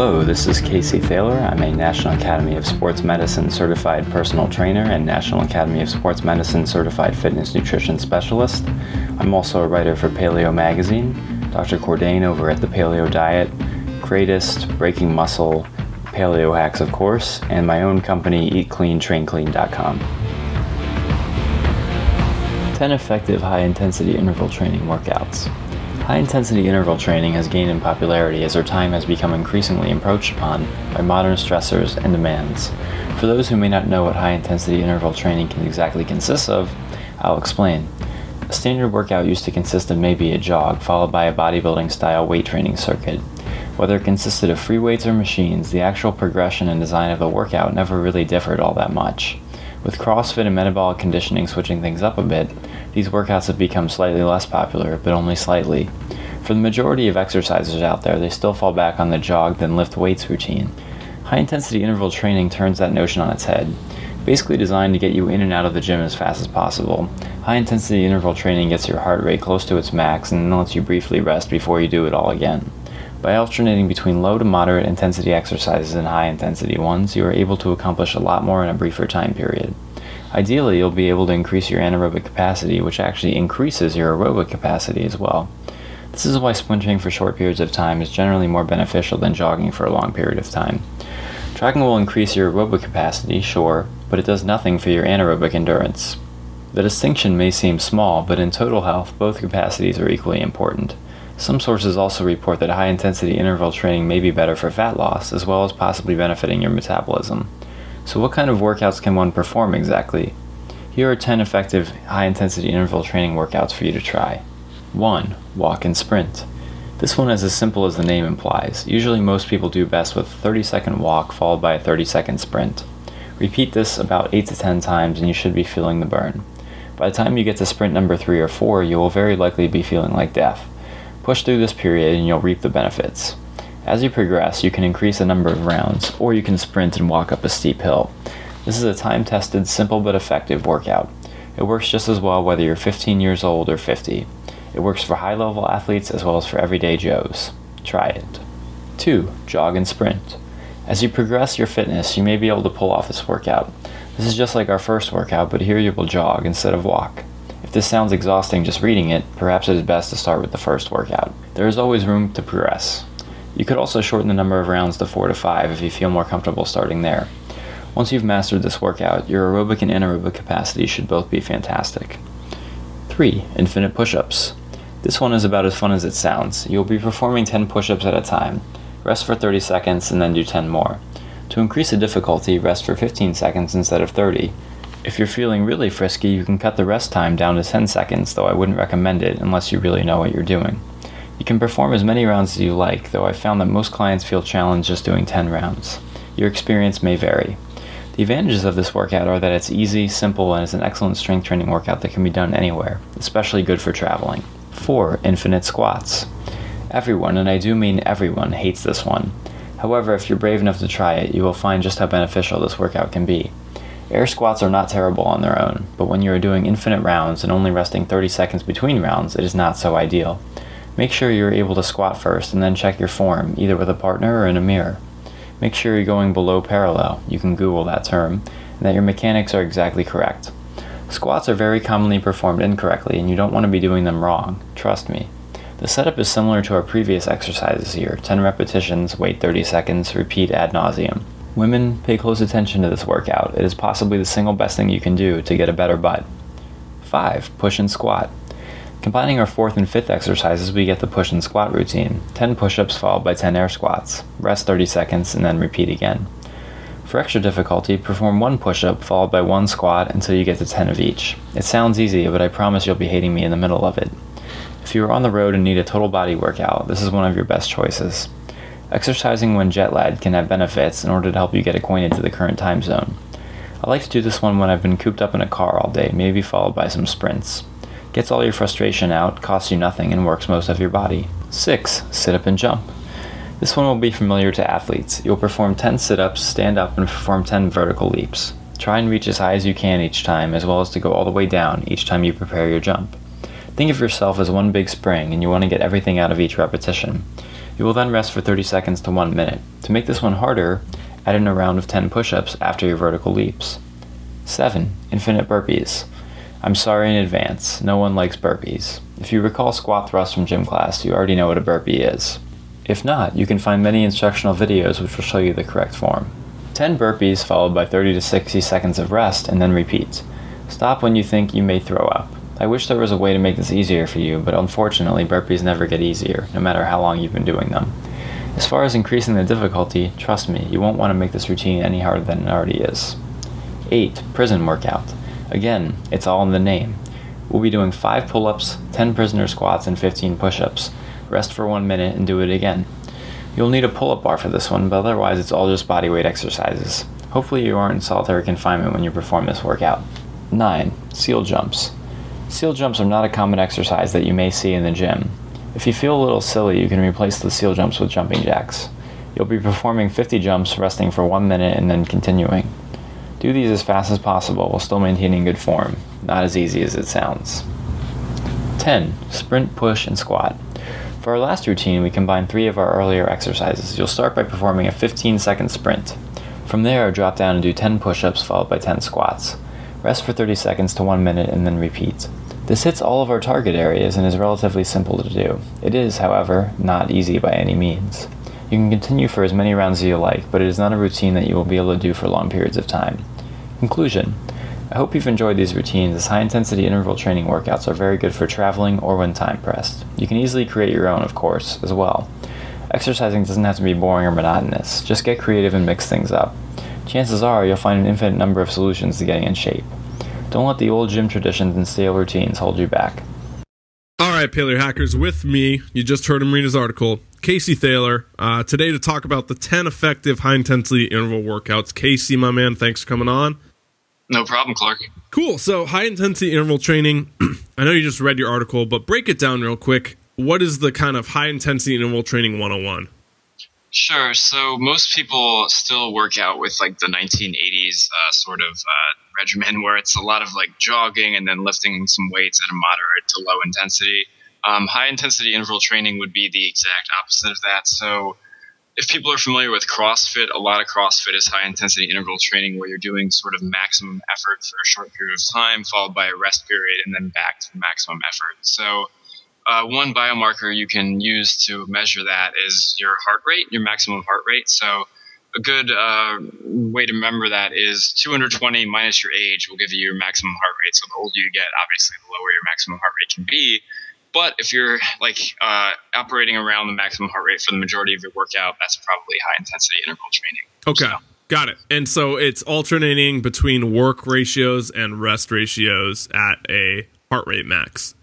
Hello, this is Casey Thaler. I'm a National Academy of Sports Medicine certified personal trainer and National Academy of Sports Medicine certified fitness nutrition specialist. I'm also a writer for Paleo Magazine, Dr. Cordain over at the Paleo Diet, Greatist, Breaking Muscle, Paleo Hacks, of course, and my own company, EatCleanTrainClean.com. 10 effective high intensity interval training workouts. High intensity interval training has gained in popularity as our time has become increasingly encroached upon by modern stressors and demands. For those who may not know what high intensity interval training can exactly consist of, I'll explain. A standard workout used to consist of maybe a jog, followed by a bodybuilding style weight training circuit. Whether it consisted of free weights or machines, the actual progression and design of the workout never really differed all that much. With CrossFit and metabolic conditioning switching things up a bit, these workouts have become slightly less popular, but only slightly. For the majority of exercisers out there, they still fall back on the jog then lift weights routine. High intensity interval training turns that notion on its head. Basically designed to get you in and out of the gym as fast as possible, high intensity interval training gets your heart rate close to its max and then lets you briefly rest before you do it all again. By alternating between low to moderate intensity exercises and high intensity ones, you are able to accomplish a lot more in a briefer time period. Ideally, you'll be able to increase your anaerobic capacity, which actually increases your aerobic capacity as well. This is why sprinting for short periods of time is generally more beneficial than jogging for a long period of time. Jogging will increase your aerobic capacity, sure, but it does nothing for your anaerobic endurance. The distinction may seem small, but in total health, both capacities are equally important. Some sources also report that high intensity interval training may be better for fat loss, as well as possibly benefiting your metabolism. So, what kind of workouts can one perform exactly? Here are 10 effective high intensity interval training workouts for you to try. 1. Walk and sprint. This one is as simple as the name implies. Usually, most people do best with a 30 second walk followed by a 30 second sprint. Repeat this about 8 to 10 times and you should be feeling the burn. By the time you get to sprint number 3 or 4, you will very likely be feeling like death. Push through this period and you'll reap the benefits. As you progress, you can increase the number of rounds, or you can sprint and walk up a steep hill. This is a time tested, simple but effective workout. It works just as well whether you're 15 years old or 50. It works for high level athletes as well as for everyday Joes. Try it. 2. Jog and sprint. As you progress your fitness, you may be able to pull off this workout. This is just like our first workout, but here you will jog instead of walk. If this sounds exhausting just reading it, perhaps it is best to start with the first workout. There is always room to progress. You could also shorten the number of rounds to 4 to 5 if you feel more comfortable starting there. Once you've mastered this workout, your aerobic and anaerobic capacity should both be fantastic. 3. Infinite push ups. This one is about as fun as it sounds. You'll be performing 10 push ups at a time. Rest for 30 seconds and then do 10 more. To increase the difficulty, rest for 15 seconds instead of 30, if you're feeling really frisky, you can cut the rest time down to 10 seconds, though I wouldn't recommend it unless you really know what you're doing. You can perform as many rounds as you like, though I've found that most clients feel challenged just doing 10 rounds. Your experience may vary. The advantages of this workout are that it's easy, simple, and is an excellent strength training workout that can be done anywhere, especially good for traveling. 4. Infinite squats. Everyone, and I do mean everyone, hates this one. However, if you're brave enough to try it, you will find just how beneficial this workout can be. Air squats are not terrible on their own, but when you are doing infinite rounds and only resting 30 seconds between rounds, it is not so ideal. Make sure you are able to squat first and then check your form, either with a partner or in a mirror. Make sure you're going below parallel, you can Google that term, and that your mechanics are exactly correct. Squats are very commonly performed incorrectly, and you don't want to be doing them wrong, trust me. The setup is similar to our previous exercises here 10 repetitions, wait 30 seconds, repeat ad nauseum. Women, pay close attention to this workout. It is possibly the single best thing you can do to get a better butt. 5. Push and squat. Combining our fourth and fifth exercises, we get the push and squat routine 10 push ups followed by 10 air squats. Rest 30 seconds and then repeat again. For extra difficulty, perform one push up followed by one squat until you get to 10 of each. It sounds easy, but I promise you'll be hating me in the middle of it. If you are on the road and need a total body workout, this is one of your best choices. Exercising when jet lagged can have benefits in order to help you get acquainted to the current time zone. I like to do this one when I've been cooped up in a car all day, maybe followed by some sprints. Gets all your frustration out, costs you nothing, and works most of your body. 6. Sit up and jump. This one will be familiar to athletes. You'll perform 10 sit ups, stand up, and perform 10 vertical leaps. Try and reach as high as you can each time, as well as to go all the way down each time you prepare your jump. Think of yourself as one big spring, and you want to get everything out of each repetition. You will then rest for 30 seconds to 1 minute. To make this one harder, add in a round of 10 push ups after your vertical leaps. 7. Infinite burpees. I'm sorry in advance, no one likes burpees. If you recall squat thrust from gym class, you already know what a burpee is. If not, you can find many instructional videos which will show you the correct form. 10 burpees followed by 30 to 60 seconds of rest and then repeat. Stop when you think you may throw up. I wish there was a way to make this easier for you, but unfortunately, burpees never get easier, no matter how long you've been doing them. As far as increasing the difficulty, trust me, you won't want to make this routine any harder than it already is. 8. Prison workout. Again, it's all in the name. We'll be doing 5 pull ups, 10 prisoner squats, and 15 push ups. Rest for 1 minute and do it again. You'll need a pull up bar for this one, but otherwise, it's all just body weight exercises. Hopefully, you aren't in solitary confinement when you perform this workout. 9. Seal jumps. Seal jumps are not a common exercise that you may see in the gym. If you feel a little silly, you can replace the seal jumps with jumping jacks. You'll be performing 50 jumps, resting for 1 minute, and then continuing. Do these as fast as possible while still maintaining good form. Not as easy as it sounds. 10. Sprint, push, and squat. For our last routine, we combine three of our earlier exercises. You'll start by performing a 15 second sprint. From there, drop down and do 10 push ups followed by 10 squats. Rest for 30 seconds to 1 minute and then repeat. This hits all of our target areas and is relatively simple to do. It is, however, not easy by any means. You can continue for as many rounds as you like, but it is not a routine that you will be able to do for long periods of time. Conclusion I hope you've enjoyed these routines as high intensity interval training workouts are very good for traveling or when time pressed. You can easily create your own, of course, as well. Exercising doesn't have to be boring or monotonous, just get creative and mix things up chances are you'll find an infinite number of solutions to getting in shape. Don't let the old gym traditions and stale routines hold you back. All right, Paleo Hackers, with me, you just heard him read his article, Casey Thaler, uh, today to talk about the 10 effective high intensity interval workouts. Casey, my man, thanks for coming on. No problem, Clark. Cool. So, high intensity interval training, I know you just read your article, but break it down real quick. What is the kind of high intensity interval training 101? Sure. So most people still work out with like the 1980s uh, sort of uh, regimen where it's a lot of like jogging and then lifting some weights at a moderate to low intensity. Um, high intensity interval training would be the exact opposite of that. So if people are familiar with CrossFit, a lot of CrossFit is high intensity interval training where you're doing sort of maximum effort for a short period of time, followed by a rest period, and then back to maximum effort. So uh, one biomarker you can use to measure that is your heart rate, your maximum heart rate. So a good uh, way to remember that is 220 minus your age will give you your maximum heart rate. So the older you get, obviously, the lower your maximum heart rate can be. But if you're like uh, operating around the maximum heart rate for the majority of your workout, that's probably high intensity interval training. Okay. So, Got it. And so it's alternating between work ratios and rest ratios at a heart rate max.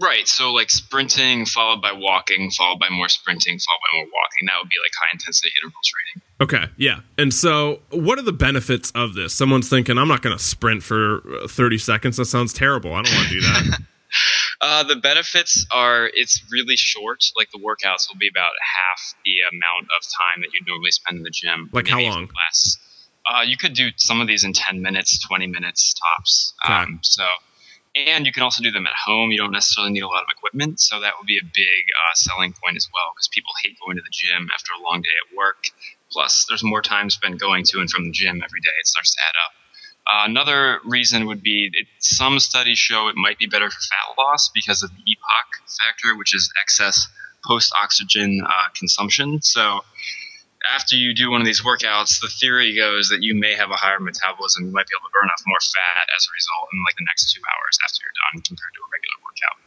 Right. So like sprinting followed by walking, followed by more sprinting, followed by more walking. That would be like high intensity interval training. Okay. Yeah. And so what are the benefits of this? Someone's thinking, I'm not going to sprint for uh, 30 seconds. That sounds terrible. I don't want to do that. uh, the benefits are it's really short. Like the workouts will be about half the amount of time that you'd normally spend in the gym. Like how long? Less. Uh, you could do some of these in 10 minutes, 20 minutes tops. Okay. Um, so and you can also do them at home. You don't necessarily need a lot of equipment, so that would be a big uh, selling point as well because people hate going to the gym after a long day at work. Plus, there's more time spent going to and from the gym every day. It starts to add up. Uh, another reason would be it, some studies show it might be better for fat loss because of the EPOC factor, which is excess post oxygen uh, consumption. So after you do one of these workouts, the theory goes that you may have a higher metabolism. You might be able to burn off more fat as a result in like the next two hours after you're done compared to a regular workout.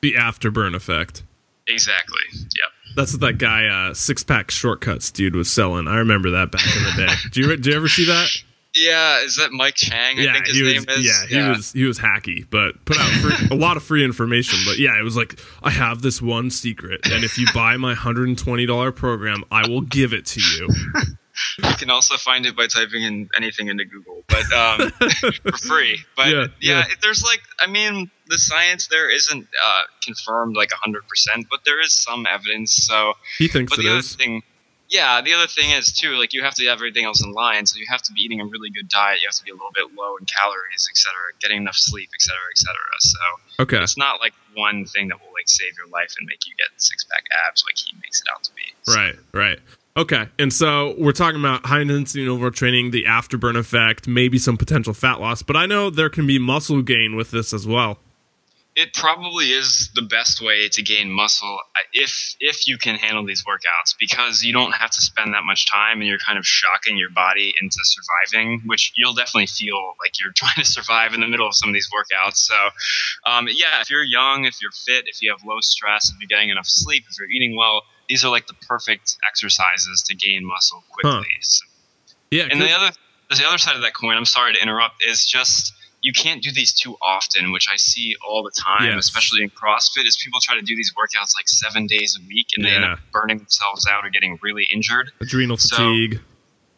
The afterburn effect. Exactly. Yep. That's what that guy, uh, six pack shortcuts dude, was selling. I remember that back in the day. do you did you ever see that? Yeah, is that Mike Chang? I yeah, think his he was, name is. Yeah, he yeah. was he was hacky, but put out free, a lot of free information. But yeah, it was like I have this one secret, and if you buy my hundred and twenty dollar program, I will give it to you. you can also find it by typing in anything into Google, but um, for free. But yeah, yeah, yeah, there's like, I mean, the science there isn't uh, confirmed like hundred percent, but there is some evidence. So he thinks but it the is. Other thing, yeah, the other thing is too, like you have to have everything else in line, so you have to be eating a really good diet. You have to be a little bit low in calories, etc., getting enough sleep, etc., etc. So Okay. it's not like one thing that will like save your life and make you get six pack abs like he makes it out to be. So- Right, right. Okay, and so we're talking about high intensity interval training, the afterburn effect, maybe some potential fat loss, but I know there can be muscle gain with this as well. It probably is the best way to gain muscle uh, if if you can handle these workouts because you don't have to spend that much time and you're kind of shocking your body into surviving which you'll definitely feel like you're trying to survive in the middle of some of these workouts. So um, yeah if you're young if you're fit if you have low stress if you're getting enough sleep if you're eating well these are like the perfect exercises to gain muscle quickly. So Yeah, and the other the other side of that coin, I'm sorry to interrupt, is just you can't do these too often, which I see all the time, Yes. especially in CrossFit, is people try to do these workouts like seven days a week and they end up burning themselves out or getting really injured. adrenal so- fatigue.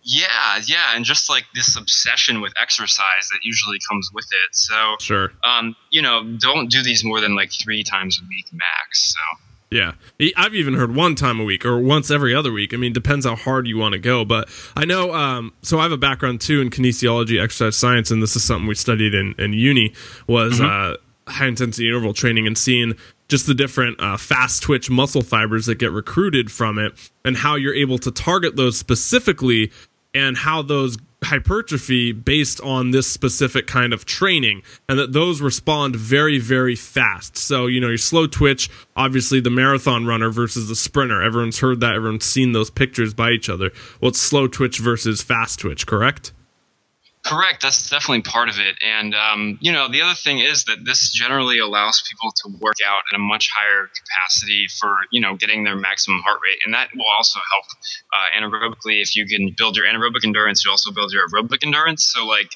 Yeah, yeah, and just like this obsession with exercise that usually comes with it. So Sure. um, you know, don't do these more than like three times a week max. So Yeah. I've even heard one time a week or once every other week. I mean, depends how hard you want to go. But I know, um, so I have a background too in kinesiology, exercise science, and this is something we studied in, in uni was uh, high intensity interval training and seeing just the different uh, fast twitch muscle fibers that get recruited from it and how you're able to target those specifically and how those hypertrophy based on this specific kind of training and that those respond very very fast. So you know your slow twitch obviously the marathon runner versus the sprinter. Everyone's heard that everyone's seen those pictures by each other. Well it's slow twitch versus fast twitch correct Correct. That's definitely part of it. And, um, you know, the other thing is that this generally allows people to work out at a much higher capacity for, you know, getting their maximum heart rate. And that will also help uh, anaerobically. If you can build your anaerobic endurance, you also build your aerobic endurance. So, like,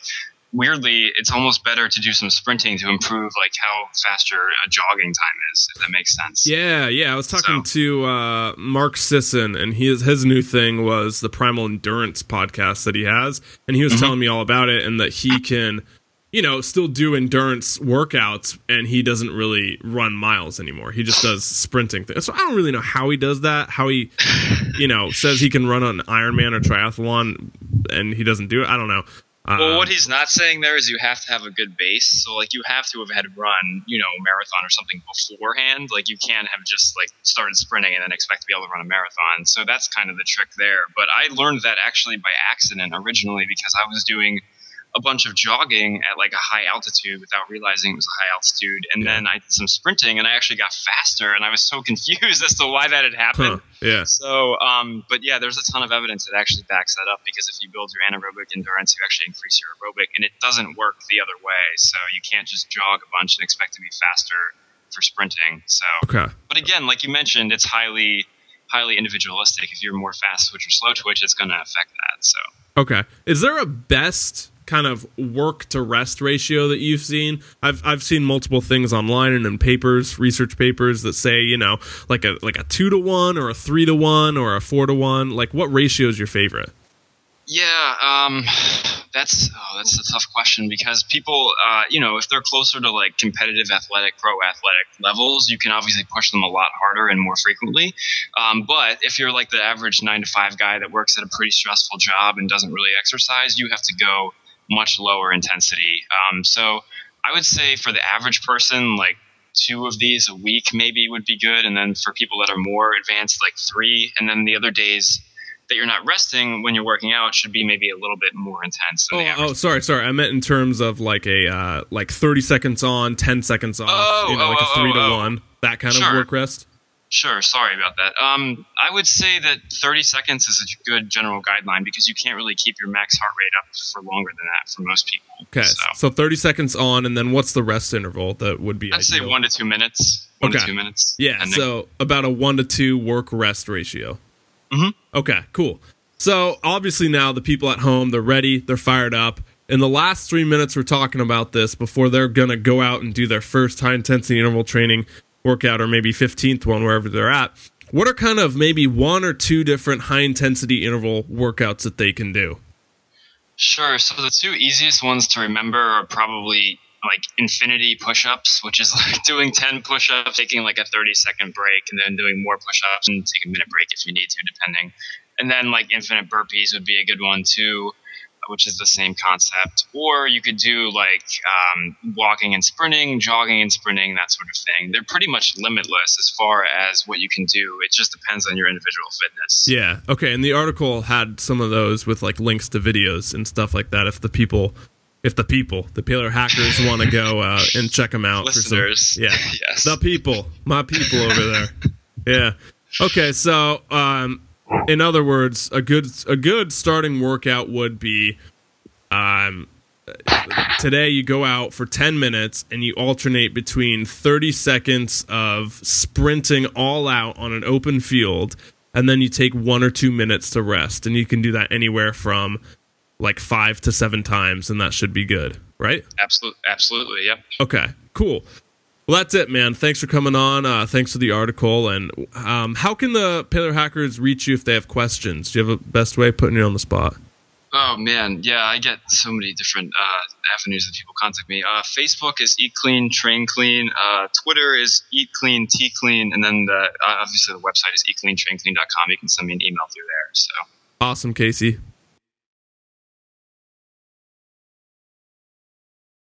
weirdly, it's almost better to do some sprinting to improve, like, how fast your jogging time is, if that makes sense. yeah yeah i was talking So- to uh, mark sisson and his his new thing was the primal endurance podcast that he has and he was telling me all about it and that he can you know, still do endurance workouts and he doesn't really run miles anymore. He just does sprinting things. So I don't really know how he does that, how he, you know, says he can run an Ironman or triathlon and he doesn't do it. I don't know. Well, Um, what he's not saying there is you have to have a good base. So, like, you have to have had run, you know, a marathon or something beforehand. Like, you can't have just like started sprinting and then expect to be able to run a marathon. So that's kind of the trick there. But I learned that actually by accident originally because I was doing a bunch of jogging at like a high altitude without realizing it was a high altitude, and Yeah. then I did some sprinting and I actually got faster, and I was so confused as to why that had happened. huh, yeah. So, um, but yeah, there's a ton of evidence that actually backs that up because if you build your anaerobic endurance, you actually increase your aerobic, and it doesn't work the other way. So you can't just jog a bunch and expect to be faster for sprinting. So, Okay. but again, like you mentioned, it's highly, highly individualistic. If you're more fast twitch or slow twitch, it's going to affect that. So. Okay. Is there a best kind of work to rest ratio that you've seen? I've I've seen multiple things online and in papers, research papers that say, you know, like a like a 2 to 1 or a 3 to 1 or a 4 to 1. Like what ratio is your favorite? Yeah, um, that's oh, that's a tough question because people, uh, you know, if they're closer to like competitive athletic, pro athletic levels, you can obviously push them a lot harder and more frequently. Um, but if you're like the average nine to five guy that works at a pretty stressful job and doesn't really exercise, you have to go much lower intensity. Um, so I would say for the average person, like two of these a week maybe would be good, and then for people that are more advanced, like three, and then the other days that you're not resting when you're working out should be maybe a little bit more intense Oh, oh, sorry, sorry. I meant in terms of like a uh like 30 seconds on, 10 seconds off, Oh, you know, oh, like a oh, 3 to oh. 1, that kind of Sure. work rest. Sure, sorry about that. Um, I would say that 30 seconds is a good general guideline because you can't really keep your max heart rate up for longer than that for most people. Okay. So So 30 seconds on and then what's the rest interval that would be I'd say one to two minutes. One Okay. to two minutes. Yeah, And then- so about a one to two work rest ratio. Mhm. Okay, cool. So obviously now the people at home they're ready, they're fired up. In the last three minutes, we're talking about this before they're gonna go out and do their first high intensity interval training workout, or maybe fifteenth one wherever they're at. What are kind of maybe one or two different high intensity interval workouts that they can do? Sure. So the two easiest ones to remember are probably like infinity push-ups, which is like doing 10 push-ups, taking like a 30 second break, and then doing more push-ups and take a minute break if you need to, depending. and then like infinite burpees would be a good one too which is the same concept. Or you could do like um, walking and sprinting, jogging and sprinting, that sort of thing. They're pretty much limitless as far as what you can do. It just depends on your individual fitness. Yeah. Okay. And the article had some of those with like links to videos and stuff like that. If the people, if the people, the Paleo hackers want to go uh, and check them out. Listeners. For some, yeah. yes. The people, my people over there. Yeah. Okay. So, um, in other words, a good a good starting workout would be um, today you go out for 10 minutes and you alternate between 30 seconds of sprinting all out on an open field and then you take 1 or 2 minutes to rest and you can do that anywhere from like 5 to 7 times and that should be good, right? Absolutely absolutely, yep. Okay. Cool. Well, that's it, man. Thanks for coming on. Uh, thanks for the article. And um, how can the Paleo hackers reach you if they have questions? Do you have a best way of putting you on the spot? Oh man, yeah, I get so many different uh, avenues that people contact me. Uh, Facebook is Eat Clean, Train Clean. Uh, Twitter is Eat Clean, T Clean, and then the, uh, obviously the website is eatcleantrainclean.com. You can send me an email through there. So awesome, Casey.